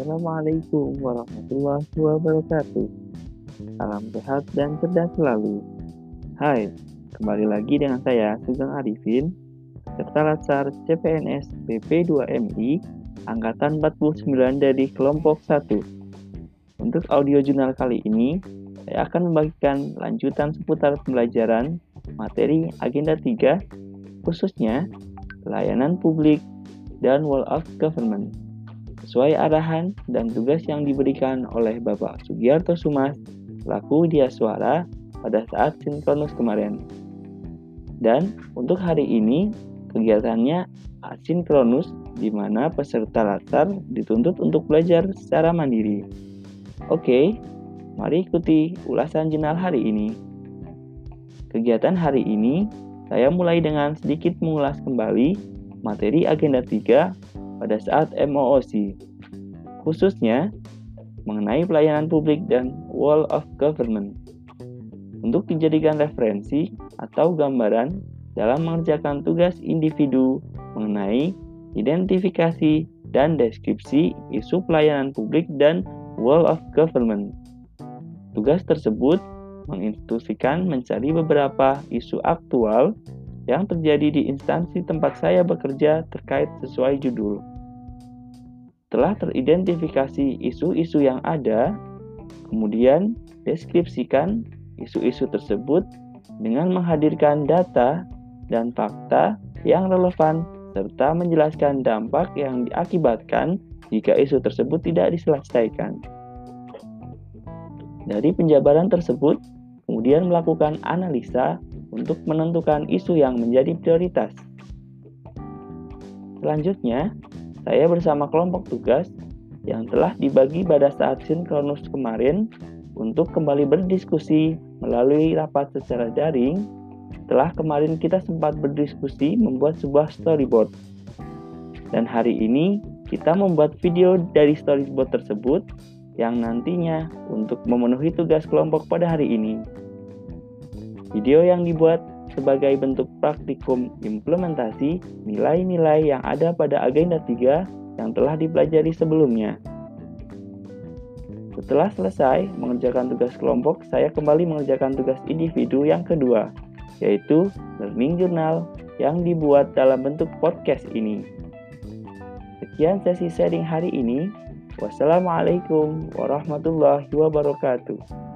Assalamualaikum warahmatullahi wabarakatuh. Salam sehat dan cerdas selalu. Hai, kembali lagi dengan saya Sugeng Arifin, serta Latsar CPNS PP2MI Angkatan 49 dari kelompok 1. Untuk audio jurnal kali ini, saya akan membagikan lanjutan seputar pembelajaran materi agenda 3, khususnya pelayanan publik dan World of Government sesuai arahan dan tugas yang diberikan oleh Bapak Sugiarto Sumas laku dia suara pada saat sinkronus kemarin. Dan untuk hari ini kegiatannya asinkronus di mana peserta latar dituntut untuk belajar secara mandiri. Oke, mari ikuti ulasan jurnal hari ini. Kegiatan hari ini saya mulai dengan sedikit mengulas kembali materi agenda 3 pada saat MOOC, khususnya mengenai pelayanan publik dan Wall of Government. Untuk dijadikan referensi atau gambaran dalam mengerjakan tugas individu mengenai identifikasi dan deskripsi isu pelayanan publik dan Wall of Government. Tugas tersebut menginstruksikan mencari beberapa isu aktual yang terjadi di instansi tempat saya bekerja terkait sesuai judul. Telah teridentifikasi isu-isu yang ada, kemudian deskripsikan isu-isu tersebut dengan menghadirkan data dan fakta yang relevan serta menjelaskan dampak yang diakibatkan jika isu tersebut tidak diselesaikan. Dari penjabaran tersebut, kemudian melakukan analisa untuk menentukan isu yang menjadi prioritas. Selanjutnya, saya bersama kelompok tugas yang telah dibagi pada saat sinkronus kemarin untuk kembali berdiskusi melalui rapat secara daring. Setelah kemarin kita sempat berdiskusi membuat sebuah storyboard. Dan hari ini kita membuat video dari storyboard tersebut yang nantinya untuk memenuhi tugas kelompok pada hari ini. Video yang dibuat sebagai bentuk praktikum implementasi nilai-nilai yang ada pada agenda 3 yang telah dipelajari sebelumnya. Setelah selesai mengerjakan tugas kelompok, saya kembali mengerjakan tugas individu yang kedua, yaitu learning journal yang dibuat dalam bentuk podcast ini. Sekian sesi sharing hari ini. Wassalamualaikum warahmatullahi wabarakatuh.